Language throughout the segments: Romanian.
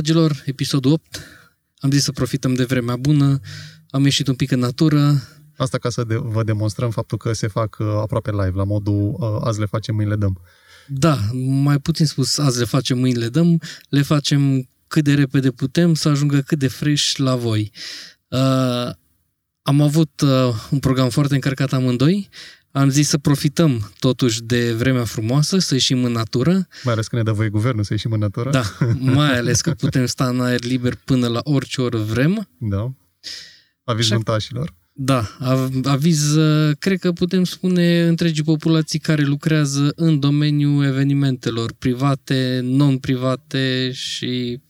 Dragilor, episodul 8. Am zis să profităm de vremea bună. Am ieșit un pic în natură. Asta ca să de- vă demonstrăm faptul că se fac uh, aproape live, la modul uh, azi le facem, mâine le dăm. Da, mai puțin spus, azi le facem, mâine le dăm. Le facem cât de repede putem să ajungă cât de fresh la voi. Uh, am avut uh, un program foarte încărcat amândoi. Am zis să profităm totuși de vremea frumoasă, să ieșim în natură. Mai ales că ne dă voie guvernul să ieșim în natură. Da, mai ales că putem sta în aer liber până la orice oră vrem. da. Aviz Așa- montașilor. Da, av- aviz, uh, cred că putem spune întregii populații care lucrează în domeniul evenimentelor private, non-private și,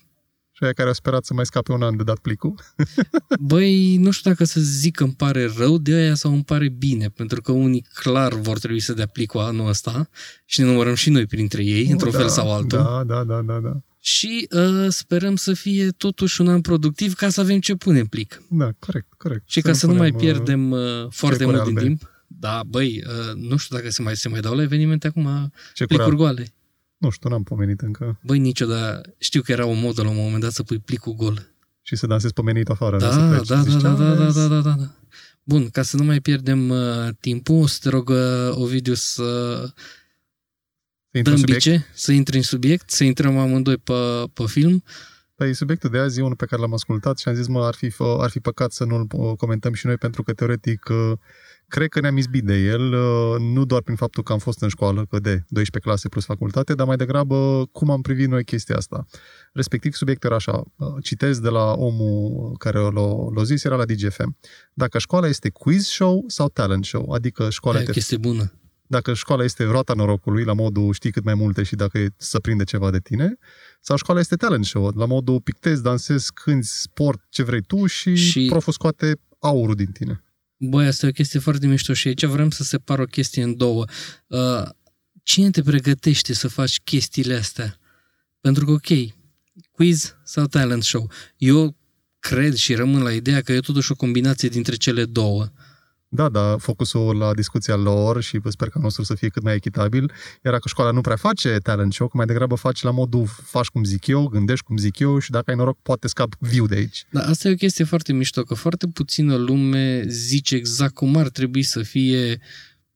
Și aia care au sperat să mai scape un an de dat plicul. băi, nu știu dacă să zic că îmi pare rău de aia sau îmi pare bine, pentru că unii clar vor trebui să dea plicul anul ăsta și ne numărăm și noi printre ei, într-un da, fel sau altul. Da, da, da, da, da. Și uh, sperăm să fie totuși un an productiv ca să avem ce pune în plic. Da, corect, corect. Și ca să nu mai punem, uh, pierdem uh, foarte cecuri mult din albe. timp. Da, băi, uh, nu știu dacă se mai, se mai dau la evenimente acum Ce plicuri curat. goale. Nu știu, n-am pomenit încă. Băi, niciodată. Știu că era o modă la un moment dat să pui plicul gol. Și să dansez pomenit afară. Da, să da, pleci. da, Zici, da, da, da, vezi? da, da, da, da. Bun, ca să nu mai pierdem uh, timpul, o să te rog, uh, Ovidiu, să Să intru în dăm subiect. bice, să intri în subiect, să intrăm amândoi pe, pe film. Păi subiectul de azi e unul pe care l-am ascultat și am zis, mă, ar fi, ar fi păcat să nu-l uh, comentăm și noi, pentru că, teoretic, uh, cred că ne-am izbit de el, uh, nu doar prin faptul că am fost în școală, că de 12 clase plus facultate, dar mai degrabă cum am privit noi chestia asta. Respectiv, subiectul era așa, uh, citez de la omul care l-a, l-a zis, era la DGFM. Dacă școala este quiz show sau talent show, adică școala E o te chestie bună. dacă școala este roata norocului, la modul știi cât mai multe și dacă e să prinde ceva de tine, sau școala este talent show, la modul pictezi, dansezi, cânti, sport, ce vrei tu și, Și- și... proful scoate aurul din tine. Băi, asta e o chestie foarte mișto și aici vrem să separ o chestie în două. Uh, cine te pregătește să faci chestiile astea? Pentru că, ok, quiz sau talent show. Eu cred și rămân la ideea că e totuși o combinație dintre cele două. Da, da, focusul la discuția lor și sper ca nostru să fie cât mai echitabil, era că școala nu prea face talent show, că mai degrabă faci la modul faci cum zic eu, gândești cum zic eu și dacă ai noroc poate scap viu de aici. Dar asta e o chestie foarte mișto, că foarte puțină lume zice exact cum ar trebui să fie,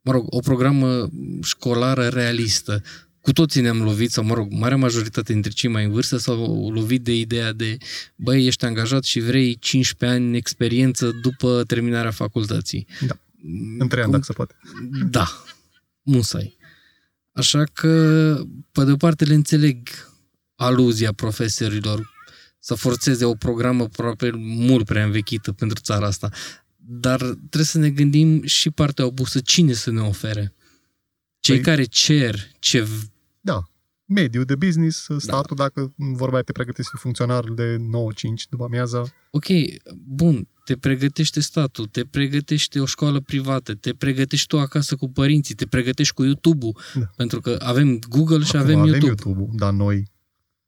mă rog, o programă școlară realistă. Cu toții ne-am lovit, sau mă rog, marea majoritate dintre cei mai în vârstă s-au lovit de ideea de, băi, ești angajat și vrei 15 ani experiență după terminarea facultății. Da. În trei ani, Cum- dacă se poate. Da, musai. Așa că, pe de-o parte, le înțeleg aluzia profesorilor să forțeze o programă aproape mult prea învechită pentru țara asta. Dar trebuie să ne gândim și partea opusă. Cine să ne ofere? Cei Păi- care cer ce... Da. Mediul de business, statul, dacă vorba te pregătești să fii funcționar de 9-5 după amiaza, Ok, bun, te pregătește statul, te pregătește o școală privată, te pregătești tu acasă cu părinții, te pregătești cu YouTube-ul, Da. pentru că avem Google și Acum avem avem YouTube. YouTube-ul, dar noi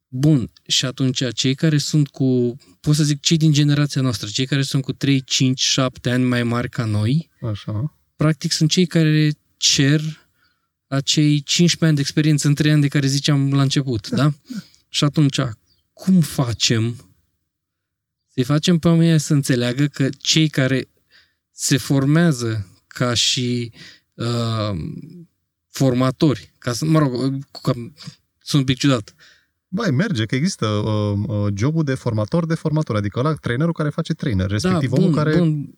Bun, și atunci cei care sunt cu, pot să zic, cei din generația noastră, cei care sunt cu 3, 5, 7 ani mai mari ca noi, Așa. practic sunt cei care cer acei 15 ani de experiență în 3 ani de care ziceam la început, da? Și atunci, cum facem să-i facem pe oamenii ăia să înțeleagă că cei care se formează ca și uh, formatori, ca să, mă rog, că, sunt un pic ciudat, Băi, merge, că există uh, uh, jobul de formator de formator, adică ăla trainerul care face trainer, respectiv omul care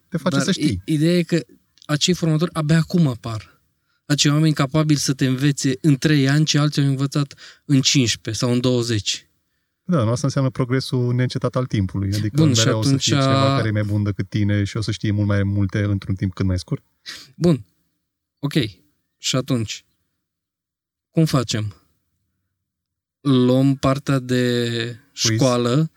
te face dar să știi. i- Ideea e că acei formatori abia acum apar. Acei oameni capabili să te învețe în 3 ani ce alții au învățat în 15 sau în 20. Da, nu asta înseamnă progresul neîncetat al timpului, adică Bun, Bun, și mereu o să fie atunci- cineva care e mai bun decât tine și o să știe mult mai multe într-un timp cât mai scurt. Bun, ok. Și atunci, cum facem? Luăm partea de Quiz. școală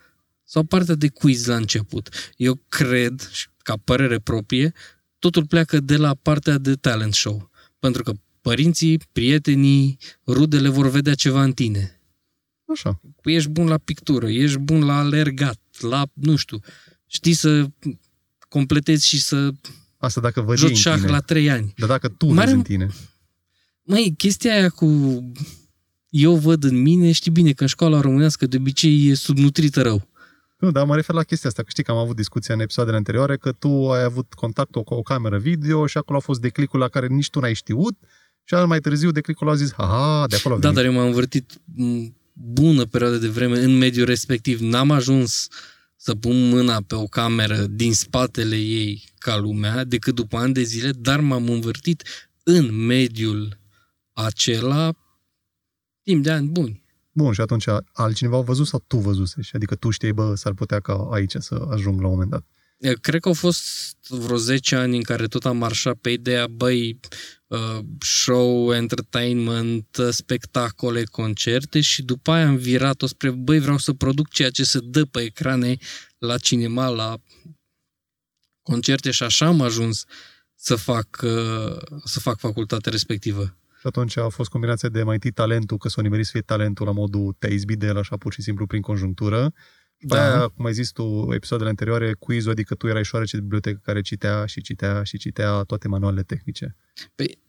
sau partea de quiz la început? Eu cred, și ca părere proprie, totul pleacă de la partea de talent show. Pentru că părinții, prietenii, rudele vor vedea ceva în tine. Așa. Păi ești bun la pictură, ești bun la alergat, la, nu știu, știi să completezi și să Asta dacă văd ei joci în șah tine. la trei ani. Dar dacă tu Mare- vezi în tine. Măi, chestia aia cu eu văd în mine, știi bine că în școala românească de obicei e subnutrită rău. Nu, dar mă refer la chestia asta, că știi că am avut discuția în episoadele anterioare, că tu ai avut contact cu o cameră video și acolo a fost declicul la care nici tu n-ai știut și mai târziu declicul a zis, aha, de acolo a Da, venit. dar eu m-am învârtit m, bună perioadă de vreme în mediul respectiv. N-am ajuns să pun mâna pe o cameră din spatele ei ca lumea, decât după ani de zile, dar m-am învârtit în mediul acela timp de ani buni. Bun, și atunci altcineva a văzut sau tu văzusești? Adică tu știi, bă, s-ar putea ca aici să ajung la un moment dat. Eu Cred că au fost vreo 10 ani în care tot am marșat pe ideea, băi, uh, show, entertainment, uh, spectacole, concerte și după aia am virat-o spre, băi, vreau să produc ceea ce se dă pe ecrane la cinema, la concerte și așa am ajuns să fac, uh, să fac facultatea respectivă. Și atunci a fost combinația de mai întâi talentul, că s-a nimerit să fie talentul la modul te-ai izbit de el așa pur și simplu prin conjunctură. Da. Da. Aia, cum ai zis tu, episoadele anterioare, quiz adică tu erai șoarece de bibliotecă care citea și citea și citea toate manualele tehnice. Păi,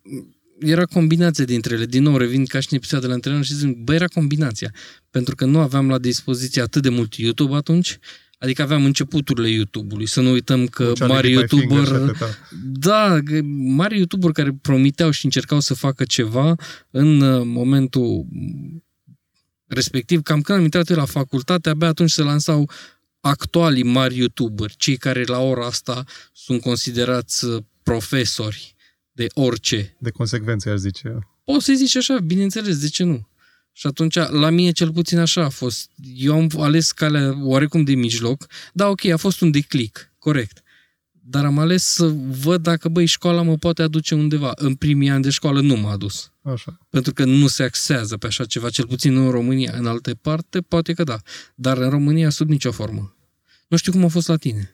era combinație dintre ele. Din nou, revin ca și în episoadele anterioare și zic, bă, era combinația. Pentru că nu aveam la dispoziție atât de mult YouTube atunci, adică aveam începuturile YouTube-ului. Să nu uităm că Cu Charlie mari Dip My Finger și YouTuber... atâta. Da, că mari YouTuber care promiteau și încercau să facă ceva în uh, momentul respectiv, cam când am intrat eu la facultate, abia atunci se lansau actualii mari YouTuberi, cei care la ora asta sunt considerați uh, profesori de orice. De consecvență, aș zice. Poți să-i zici așa, bineînțeles, de ce nu? Și atunci, la mine cel puțin așa a fost. Eu am ales calea oarecum de mijloc. Da, ok, a fost un declic, corect. Dar am ales să văd dacă, băi, școala mă poate aduce undeva. În primii ani de școală nu m-a adus. Așa. Pentru că nu se axează pe așa ceva, cel puțin în România. În alte parte, poate că da. Dar în România, sub nicio formă. Nu știu cum a fost la tine.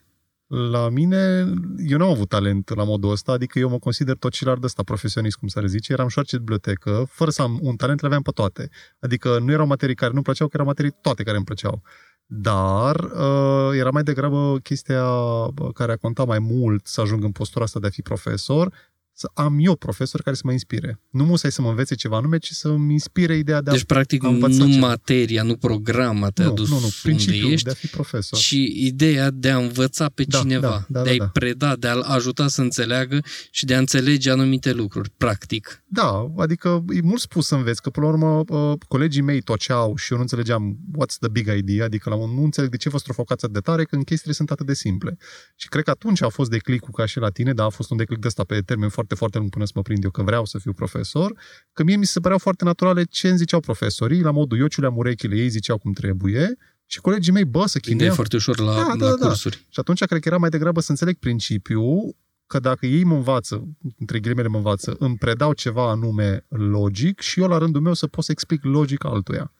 La mine, eu nu am avut talent la modul ăsta, adică eu mă consider tocilar de ăsta profesionist, cum s-ar zice. Eram șoarce de bibliotecă, fără să am un talent, le aveam pe toate. Adică nu erau materii care nu-mi plăceau, că erau materii toate care îmi plăceau. Dar uh, era mai degrabă chestia bă, care a contat mai mult să ajung în postura asta de a fi profesor, să am eu profesori care să mă inspire. Nu musai să mă învețe ceva anume, ci să-mi inspire ideea de a Deci, practic, a învăța nu ceva. materia, nu programa te-a nu, dus nu, nu, unde principiul ești, de a fi profesor. și ideea de a învăța pe Da, cineva, da, da, de a-i da, da. preda, de a-l ajuta să înțeleagă și de a înțelege anumite lucruri, practic. Da, adică e mult spus să înveți, că până la urmă uh, colegii mei toceau și eu nu înțelegeam what's the big idea, adică la un, nu înțeleg de ce vă strofocați atât de tare când chestiile sunt atât de simple. Și cred că atunci a fost declicul ca și la tine, dar a fost un declic de ăsta pe termen foarte, foarte lung până să mă prind eu că vreau să fiu profesor, că mie mi se păreau foarte naturale ce îmi ziceau profesorii, la modul eu ciuleam urechile, ei ziceau cum trebuie și colegii mei, bă, să Când e chinuiau. foarte ușor la, Da, da, la da. cursuri. Și atunci cred că era mai degrabă să înțeleg principiul că dacă ei mă învață, între ghilimele mă învață, îmi predau ceva anume logic și eu la rândul meu să pot să explic logic altuia.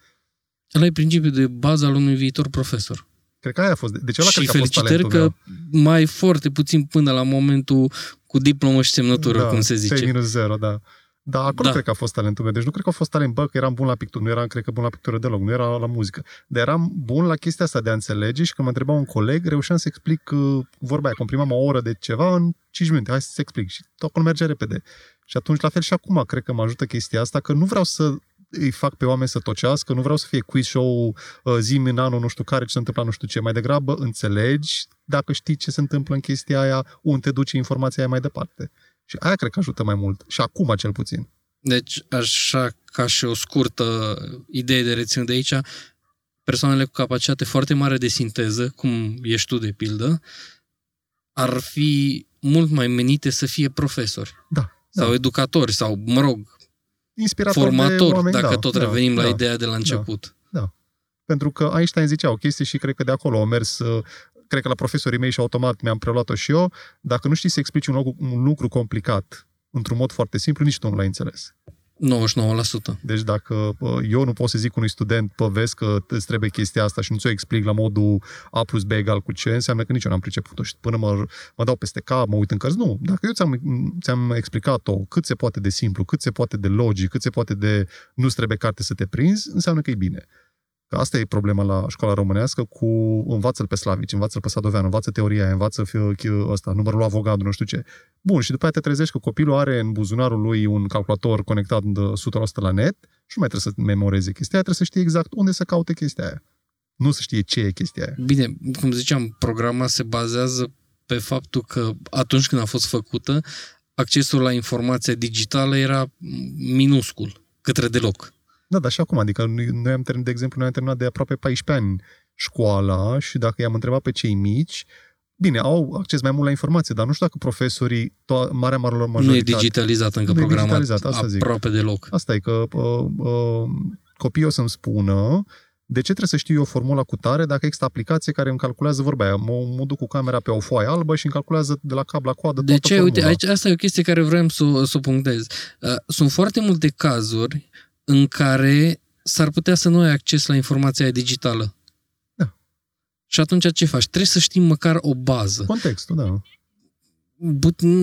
Ăla e principiul de bază al unui viitor profesor. Cred că aia a fost. Deci ăla și cred că a fost felicitări talentul că mai foarte puțin până la momentul cu diplomă și semnătură, meu. cum se T zice. minus 0, da. Da, acolo Da. cred că a fost talentul meu. Deci nu cred că a fost talent, bă, că eram bun la pictură. Nu eram, cred că, bun la pictură deloc. Nu era la muzică. Dar eram bun la chestia asta de a înțelege și când mă întreba un coleg, reușeam să explic uh, vorba aia. Comprimam o oră de ceva în 5 minute. Hai să-ți explic. Și tot acolo merge repede. Și atunci, la fel și acum, cred că mă ajută chestia asta, că nu vreau să îi fac pe oameni să tocească, nu vreau să fie quiz show uh, zi în anul nu știu care, ce se întâmplă nu știu ce. Mai degrabă înțelegi dacă știi ce se întâmplă în chestia aia, unde te duce informația aia mai departe. Și aia cred că ajută mai mult. Și acum, cel puțin. Deci, așa ca și o scurtă idee de reținut de aici, persoanele cu capacitate foarte mare de sinteză, cum ești tu de pildă, ar fi mult mai menite să fie profesori Da. sau da. educatori sau, mă rog, Inspirator de formatori, oameni, dacă da, tot da, revenim la da. ideea de la început. Pentru că Einstein zicea o chestie și cred că de acolo au mers uh, cred că la profesorii mei și automat mi-am preluat-o și eu, dacă nu știi să explici un lucru, un lucru complicat într-un mod foarte simplu, nici tu nu l-ai înțeles. 99%. Deci dacă uh, eu nu pot să zic unui student, pă, vezi că îți trebuie chestia asta și nu ți-o explic la modul A plus B egal cu C, înseamnă că nici eu n-am priceput-o și până mă, mă dau peste cap, mă uit în cărți. Nu, dacă eu ți-am, ți-am explicat-o cât se poate de simplu, cât se poate de logic, cât se poate de nu-ți trebuie carte să te prinzi, înseamnă că e bine. Că asta e problema la școala românească cu învață-l pe slavici, învață-l pe sadovean, învață teoria aia, învață ăsta, numărul lui avogadul, nu știu ce. Bun, și după aceea te trezești că copilul are în buzunarul lui un calculator conectat 100% la net și nu mai trebuie să memoreze chestia aia, trebuie să știe exact unde să caute chestia aia. Nu să știe ce e chestia aia. Bine, cum ziceam, programa se bazează pe faptul că atunci când a fost făcută, accesul la informația digitală era minuscul, către deloc. Da, dar și acum, adică noi am terminat, de exemplu, noi am terminat de aproape 14 ani școala și dacă i-am întrebat pe cei mici, bine, au acces mai mult la informație, dar nu știu dacă profesorii, to- marea marilor majoritate... Nu e digitalizat încă programat digitalizat, asta aproape zic. deloc. Asta e că uh, uh, copiii o să-mi spună de ce trebuie să știu eu formula cu tare dacă există aplicație care îmi calculează vorba aia? Mă, mă duc cu camera pe o foaie albă și îmi calculează de la cap la coadă De ce? Formula. Uite, aici, asta e o chestie care vreau să, să o punctez. Uh, sunt foarte multe cazuri în care s-ar putea să nu ai acces la informația digitală. Da. Și atunci ce faci? Trebuie să știi măcar o bază. Contextul, da.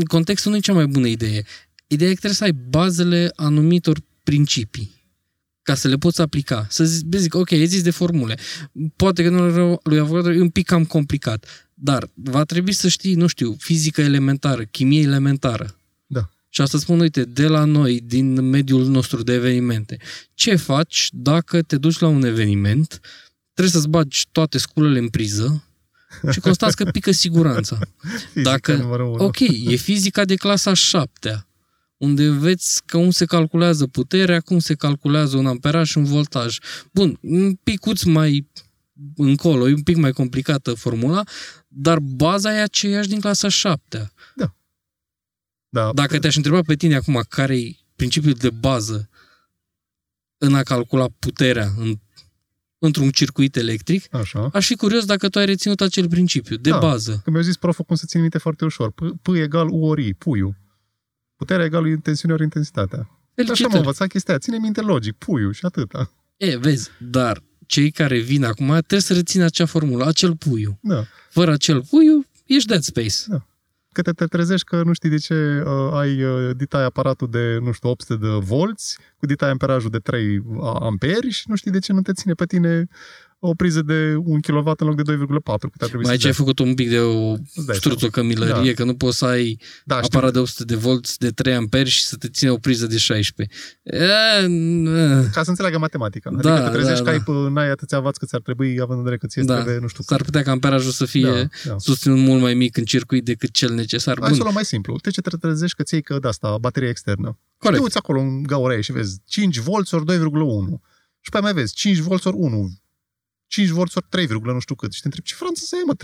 Contextul nu e cea mai bună idee. Ideea e că trebuie să ai bazele anumitor principii ca să le poți aplica. Să zic, zic ok, e zis de formule. Poate că nu lui avocat e un pic cam complicat, dar va trebui să știi, nu știu, fizică elementară, chimie elementară. Da. Și asta spun, uite, de la noi, din mediul nostru de evenimente. Ce faci dacă te duci la un eveniment, trebuie să-ți bagi toate sculele în priză și constați că pică siguranța. Dacă, ok, e fizica de clasa 7 unde înveți cum se calculează puterea, cum se calculează un amperaj și un voltaj. Bun, un picuț mai încolo, e un pic mai complicată formula, dar baza e aceeași din clasa 7 Da. Da. Dacă te-aș întreba pe tine acum care e principiul de bază în a calcula puterea în, într-un circuit electric, Așa. aș fi curios dacă tu ai reținut acel principiu de da. bază. Că mi-a zis proful cum să țin minte foarte ușor. P, P egal U ori I, puiul. Puterea egală intensiune ori intensitatea. Felicitări. Așa m-am învățat chestia. Ține minte logic, puiul și atâta. E, vezi, dar cei care vin acum trebuie să rețină acea formulă, acel puiu. Da. Fără acel puiu, ești dead space. Da. Că te, te trezești că nu știi de ce uh, ai uh, ditai aparatul de, nu știu, 800 de volți, cu ditai amperajul de 3 amperi și nu știi de ce nu te ține pe tine o priză de 1 kW în loc de 2,4 cât ar trebui Mai să ai făcut un pic de o struțocămilărie, da. că nu poți să ai da, aparat de 800 de volți de 3 amperi și să te ține o priză de 16. E, Ca să înțeleagă matematica. Adică da, te trezești da, că da. ai, n-ai atâția vați cât ți-ar trebui, având în vedere că ți da. trebuie, nu știu. S-ar putea ca amperajul să fie da, da. susținut mult mai mic în circuit decât cel necesar. Hai să mai simplu. Te ce te trezești că ți că de asta, baterie externă. Corect. Și te uiți acolo în gaura și vezi 5 volți ori 2,1. Și pe mai vezi 5 volți ori 1 5 volți ori 3, nu știu cât. Și te întrebi, ce franță să e, mă,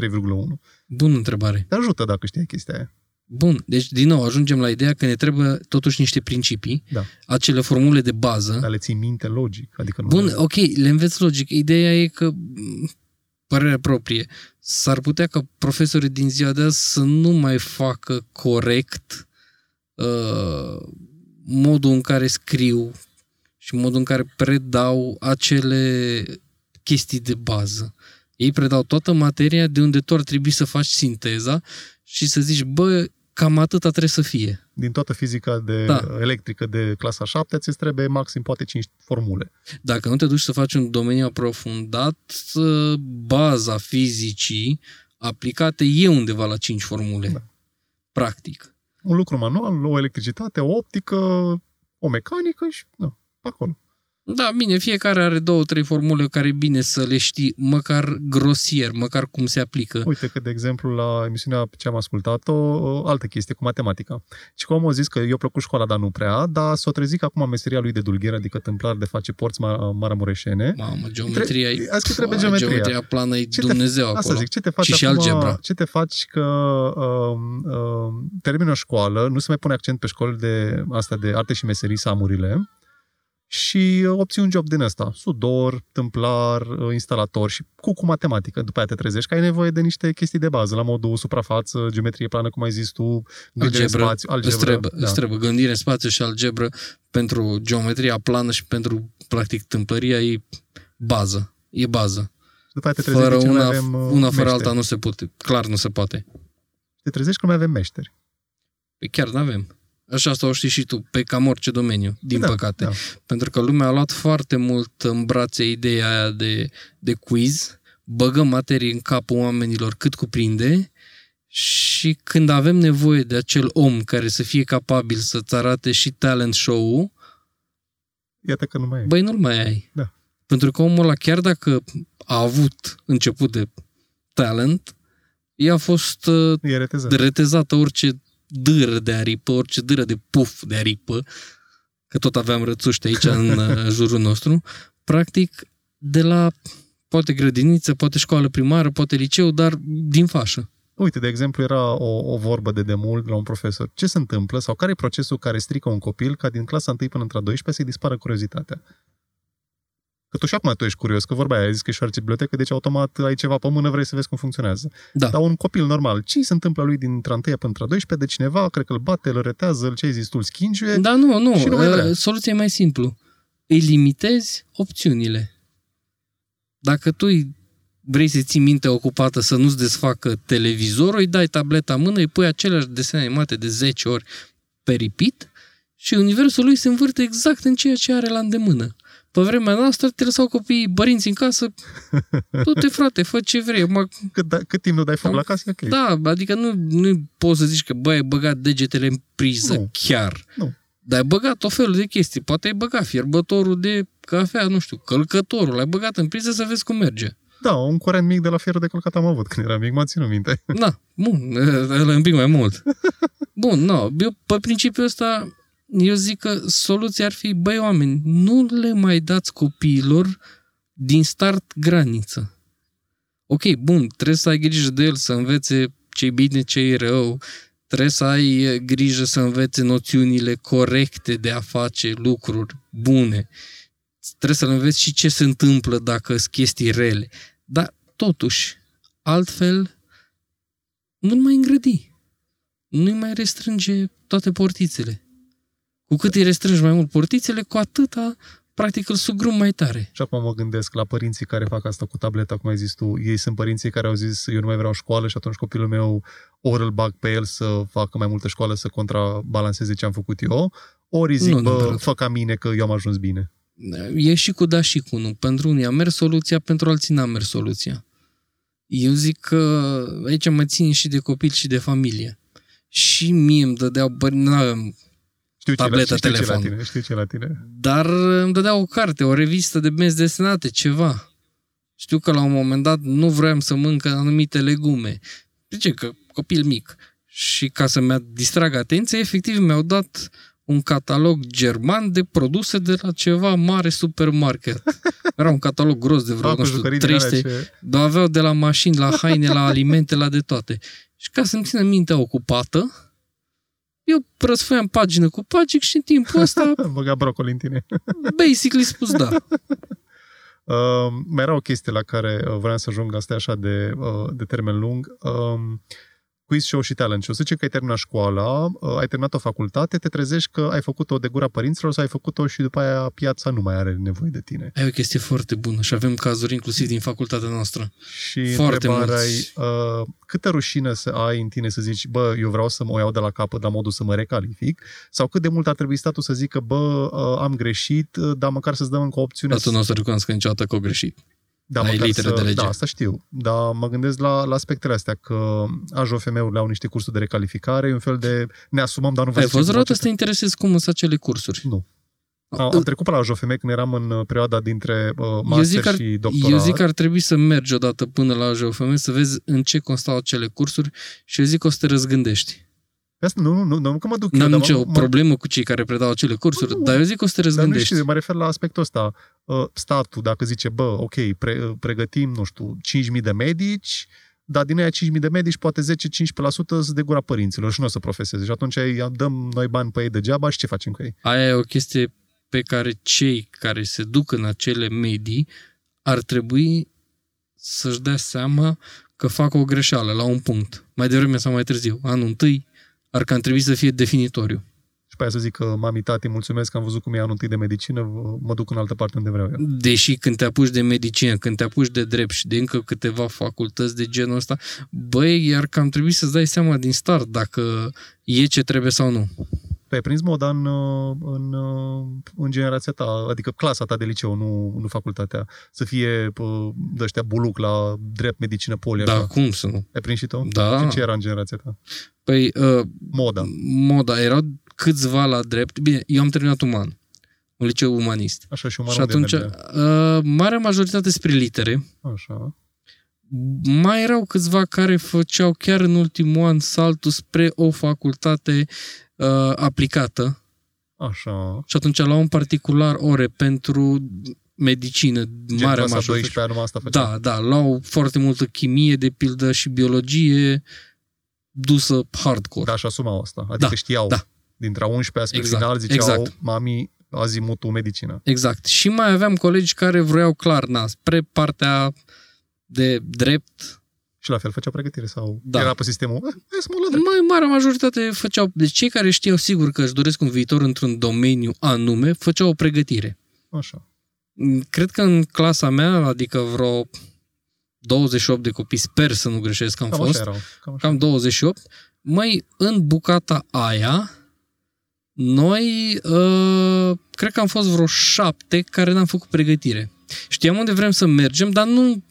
3,1? Bună întrebare. Te ajută dacă știi chestia aia. Bun, deci din nou ajungem la ideea că ne trebuie totuși niște principii, da. acele formule de bază. Dar le ții minte logic. Adică nu Bun, ok, le înveți logic. Ideea e că, părerea proprie, s-ar putea ca profesorii din ziua de azi să nu mai facă corect uh, modul în care scriu și modul în care predau acele chestii de bază. Ei predau toată materia de unde tu ar trebui să faci sinteza și să zici, bă, cam atâta trebuie să fie. Din toată fizica de da. electrică de clasa 7 ți trebuie maxim poate 5 formule. Dacă nu te duci să faci un domeniu aprofundat, ă, baza fizicii aplicate e undeva la 5 formule. Da. Practic. Un lucru manual, o electricitate, o optică, o mecanică și da, acolo. Da, bine, fiecare are două, trei formule care e bine să le știi, măcar grosier, măcar cum se aplică. Uite că, de exemplu, la emisiunea ce am ascultat-o, altă chestie cu matematica. Și cum am zis că eu plăcut școala, dar nu prea, dar s-o trezit că acum meseria lui de dulgher, adică tâmplar de face porți mar- maramureșene. Mamă, geometria e... Azi că trebuie geometria. Geometria plană e Dumnezeu acolo. Asta zic, ce te faci și, acum, și algebra. Ce te faci că uh, uh, termină o școală, nu se mai pune accent pe școli de asta de arte și meserii, samurile, și obții un job din ăsta. Sudor, tâmplar, instalator și cu, cu matematică. După aia te trezești că ai nevoie de niște chestii de bază, la modul suprafață, geometrie plană, cum ai zis tu, gândire algebră, în spațiu, algebră. Îți trebuie, da. îți trebuie gândire în spațiu și algebră pentru geometria plană și pentru, practic, tâmplăria e bază. E bază. După aia te trezești fără una, avem una fără meșteri. alta nu se poate. Clar nu se poate. Te trezești că mai avem meșteri. Păi chiar nu avem. Așa asta o știi și tu, pe cam orice domeniu, din Da, păcate. da. Pentru că lumea a luat foarte mult în brațe ideea aia de, de quiz, băgăm materii în capul oamenilor cât cuprinde și când avem nevoie de acel om care să fie capabil să-ți arate și talent show-ul, Iată că nu mai e. băi, nu-l mai ai. Da. Pentru că omul ăla, chiar dacă a avut început de talent, i-a fost uh, E retezat. retezată orice dâră de aripă, orice dâră de puf de aripă, că tot aveam rățuște aici în uh, jurul nostru, practic de la poate grădiniță, poate școală primară, poate liceu, dar din fașă. Uite, de exemplu, era o, o vorbă de demult la un profesor. Ce se întâmplă sau care e procesul care strică un copil ca din clasa 1 până într-a 12 să-i dispară curiozitatea? Că tu și acum tu ești curios, că vorba aia, ai zis că ești șoarece bibliotecă, deci automat ai ceva pe mână, vrei să vezi cum funcționează. Da. Dar un copil normal, ce îi se întâmplă lui din 1 până într-a 12 de cineva, cred că îl bate, îl retează, îl ce ai zis tu, îl schingiuie, Dar nu, nu, Și nu mai vrea. uh, soluția e mai simplu. Îi limitezi opțiunile. Dacă tu îi vrei să ții minte ocupată să nu-ți desfacă televizorul, îi dai tableta în mână, îi pui aceleași desene animate de 10 ori pe repeat și universul lui se învârte exact în ceea ce are la îndemână. Pe vremea noastră te lăsau copiii părinți în casă, du-te frate, fă ce vrei. Mă, cât, da, cât timp nu dai foc la casă, e ok. da, adică nu, nu poți să zici că băi, ai băgat degetele în priză Nu. chiar. Nu. Dar ai băgat o felul de chestii. Poate ai băgat fierbătorul de cafea, nu știu, călcătorul. L-ai băgat în priză să vezi cum merge. Da, un curent mic de la fierul de călcat am avut când eram mic, m-a ținut minte. Da, bun, ăla e un pic mai mult. Bun, no, eu pe principiul ăsta, eu zic că soluția ar fi, băi oameni, nu le mai dați copiilor din start graniță. Ok, bun, trebuie să ai grijă de el, să învețe ce-i bine, ce-i rău, trebuie să ai eh, grijă să învețe noțiunile corecte de a face lucruri bune. Trebuie să-l înveți și ce se întâmplă dacă sunt chestii rele. Dar, totuși, altfel, nu-l mai îngrădi. Nu-i mai restrânge toate portițele. Cu cât îi restrângi mai mult portițele, cu atâta, practic, îl sugrum mai tare. Și acum mă gândesc la părinții care fac asta cu tableta, cum ai zis tu. Ei sunt părinții care au zis, eu nu mai vreau școală și atunci copilul meu ori îl bag pe el să facă mai multă școală, să contrabalanceze ce am făcut eu, ori îi zic, Nu bă, neapărat. fă ca mine că eu am ajuns bine. E și cu da și cu nu. Pentru unii a mers soluția, pentru alții n-a mers soluția. Eu zic că aici mă țin și de copil și de familie. Și mie îmi dădeau, bă, n-am- Știu ce, la, Tabletă, știu ce la telefon. tine, știu ce la tine. dar îmi dădeau o carte, o revistă de benzi desenate, ceva. Știu că la un moment dat nu vroiam să mânc anumite legume. De ce? Că copil mic. Și ca să-mi distrag atenția, efectiv mi-au dat un catalog german de produse de la ceva mare supermarket. Era un catalog gros de vreo, Fac nu cu știu, jucării din alea 300, ce... dar aveau de la mașini, la haine, la alimente, la de toate. Și ca să-mi țină mintea ocupată, eu răsfoiam pagină cu pagic și în timpul ăsta, Am băgat brocoli în tine. basically spus da. Uh, mai era o chestie la care uh, vreau să ajung, asta e așa de, uh, de termen lung. Uh, quiz show și talent show. Să zicem că ai terminat școala, uh, ai terminat o facultate, te trezești că ai făcut-o de gura părinților sau ai făcut-o și după aia piața nu mai are nevoie de tine. Ai o chestie foarte bună și avem cazuri inclusiv din facultatea noastră. Și Foarte întrebarea mulți. e, uh, câtă rușine să ai în tine să zici, bă, eu vreau să mă o iau de la capăt la modul să mă recalific, sau cât de mult ar trebui statul să zică, bă, uh, am greșit, uh, dar măcar să-ți dăm încă o opțiune. Dar tu nu o să recunosc niciodată că o greșit. Da, Ai măcar litere să, de lege. Da, asta știu. Dar mă gândesc la, la aspectele astea, că AJOFM-urile au niște cursuri de recalificare, e un fel de ne asumăm, dar nu vă Ai zicem fost cum vreodată faceți. să te interesezi cum sunt acele cursuri? Nu. Am, am trecut pe la AJOFM când eram în uh, perioada dintre uh, master eu zic, că ar, și doctorat. eu zic că ar trebui să mergi odată până la JOFM să vezi în ce constau acele cursuri și eu zic că o să te răzgândești. Pe Asta, nu, nu, nu, nu, că mă duc eu, N-am dar nicio mă, mă, problemă cu cei care predau acele cursuri, Nu, dar eu zic că o să te Dar nu răzgândești. știu, eu mă refer la aspectul ăsta. Uh, Statul, dacă zice, bă, ok, pre, uh, pregătim, nu știu, 5.000 de medici, dar din aia 5.000 de medici, poate 10-15% sunt de gura părinților și nu o să profeseze. Și atunci îi dăm noi bani pe ei degeaba și ce facem cu ei? Aia e o chestie pe care cei care se duc în acele medii ar trebui să-și dea seama că fac o greșeală la un punct. Mai devreme sau mai târziu. Anul întâi ar cam trebui să fie definitoriu. Și pe aia să zic că mami, tati, mulțumesc că am văzut cum e anul întâi de medicină, v- mă duc în altă parte unde vreau eu. Deși când te apuci de medicină, când te apuci de drept și de încă câteva facultăți de genul ăsta, băi, iar cam trebui să-ți dai seama din start dacă e ce trebuie sau nu. Păi ai prins moda în, uh, în, uh, în generația ta, adică clasa ta de liceu, nu, nu facultatea, să fie de ăștia buluc la drept, medicină, poli, Da, așa. cum să nu? Ai prins și tu? Da. Și ce era în generația ta? Păi, uh, Moda. moda, erau câțiva la drept. Bine, eu am terminat uman, un liceu umanist. Așa și umanul și atunci, de merge. uh, marea majoritate spre litere, Așa. mai erau câțiva care făceau chiar în ultimul an saltul spre o facultate uh, aplicată Așa. și atunci luau în particular ore pentru medicină, Gen marea clasa majoritate. 12 numai asta făcea. Da, da, luau foarte multă chimie, de pildă, și biologie dusă hardcore. Da, și asumau asta. Adică Da, știau. da. Dintre a 11 spre Exact, final ziceau, exact. mami, azimutul medicină. Exact. Și mai aveam colegi care vroiau clar, na, spre partea de drept, Și la fel făcea pregătire sau Da. era pe sistemul, eh, hai să mă luăm drept. mai marea majoritate făceau, deci cei care știau sigur că își doresc un viitor într-un domeniu anume, făceau o pregătire. Așa. Cred că în clasa mea, adică vreo 28 de copii, sper să nu greșesc, am Cam fost, așa erau. Cam așa. cam 28, mai în bucata aia, noi, uh, cred că am fost vreo șapte care n-am făcut pregătire. Știam unde vrem să mergem, dar nu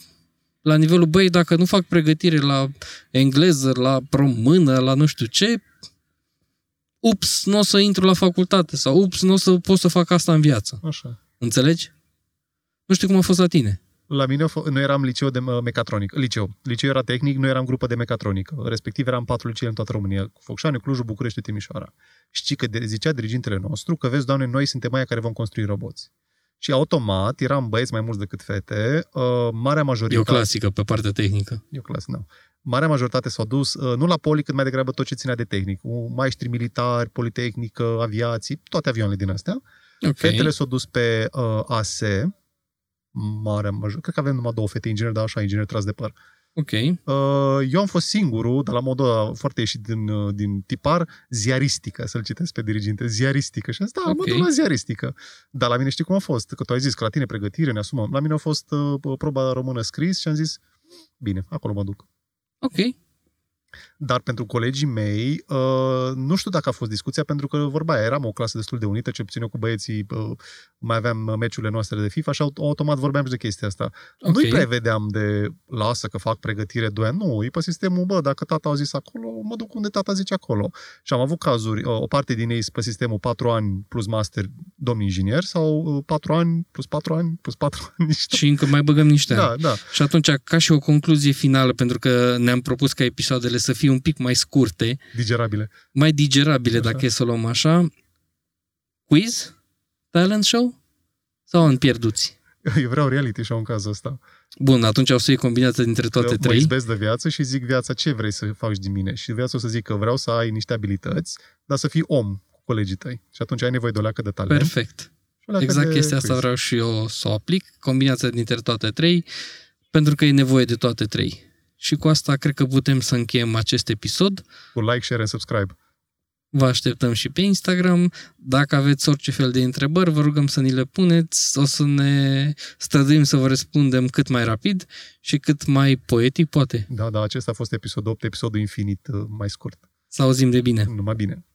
la nivelul, băi, dacă nu fac pregătire la engleză, la română, la nu știu ce, ups, nu o să intru la facultate sau ups, nu o să pot să fac asta în viață. Așa. Înțelegi? Nu știu cum a fost la tine. La mine, a f- noi eram liceu de uh, mecatronică. Liceu. Liceu era tehnic, noi eram grupă de mecatronică. Respectiv eram patru licee în toată România. Focșani, Clujul, București, Timișoara. Știi că de, zicea dirigintele nostru că, vezi, doamne, noi suntem aia care vom construi roboți. Și automat eram băieți mai mulți decât fete. Uh, marea E o majoritate... clasică pe partea tehnică. E o clasă, nu. Marea majoritate s-au dus, uh, nu la poli, cât mai degrabă tot ce ținea de tehnic. Uh, Maestri militari, politehnică, aviații, toate avioanele din astea. Ok. Fetele s-au dus pe uh, AS, mare major. Cred că avem numai două fete ingineri, dar așa, ingineri tras de păr. Ok. Uh, eu am fost singurul, dar la modul ăla foarte ieșit din, uh, din tipar, ziaristică, să-l citesc pe diriginte, ziaristică. Și am zis, da, Ok. mă duc la ziaristică. Dar la mine știi cum a fost? Că tu ai zis că la tine pregătire, ne asumăm. La mine a fost uh, proba română scris și am zis, bine, acolo mă duc. Ok. Dar pentru colegii mei, uh, nu știu dacă a fost discuția, pentru că vorba aia, eram o clasă destul de unită, ce puțin eu cu băieții, uh, mai aveam uh, meciurile noastre de FIFA și aut- automat vorbeam și de chestia asta. Ok. Nu-i prevedeam de lasă că fac pregătire 2 ani, nu, e pe sistemul, bă, dacă tata a zis acolo, mă duc unde tata zice acolo. Și am avut cazuri, uh, o parte din ei pe sistemul 4 ani plus master, domn inginer, sau 4 ani plus 4 ani plus 4 ani, niște. Și încă mai băgăm niște ani. Da, da. Și atunci, ca și o concluzie finală, pentru că ne-am propus ca episoadele să fie un pic mai scurte, Digerabile. mai digerabile, Așa. dacă e să o luăm așa, quiz? Talent show? Sau în pierduți? Eu vreau reality show în cazul ăsta. Bun, atunci o să fie combinația dintre toate Mă trei. izbesc de viață și zic viața ce vrei să faci din mine. Și viața o să zic că vreau să ai niște abilități, dar să fii om cu colegii tăi. Și atunci ai nevoie de o leacă de talent. Perfect. și o leacă Exact de chestia asta quiz. vreau și eu să o aplic, combinația dintre toate trei, pentru că e nevoie de toate trei. Și cu asta cred că putem să încheiem acest episod. Cu like, share and subscribe. Vă așteptăm și pe Instagram. Dacă aveți orice fel de întrebări, vă rugăm să ni le puneți. O să ne străduim să vă răspundem cât mai rapid și cât mai poetic, poate. Da, da, acesta a fost episodul 8, episodul infinit uh, mai scurt. Să auzim de bine. Numai bine.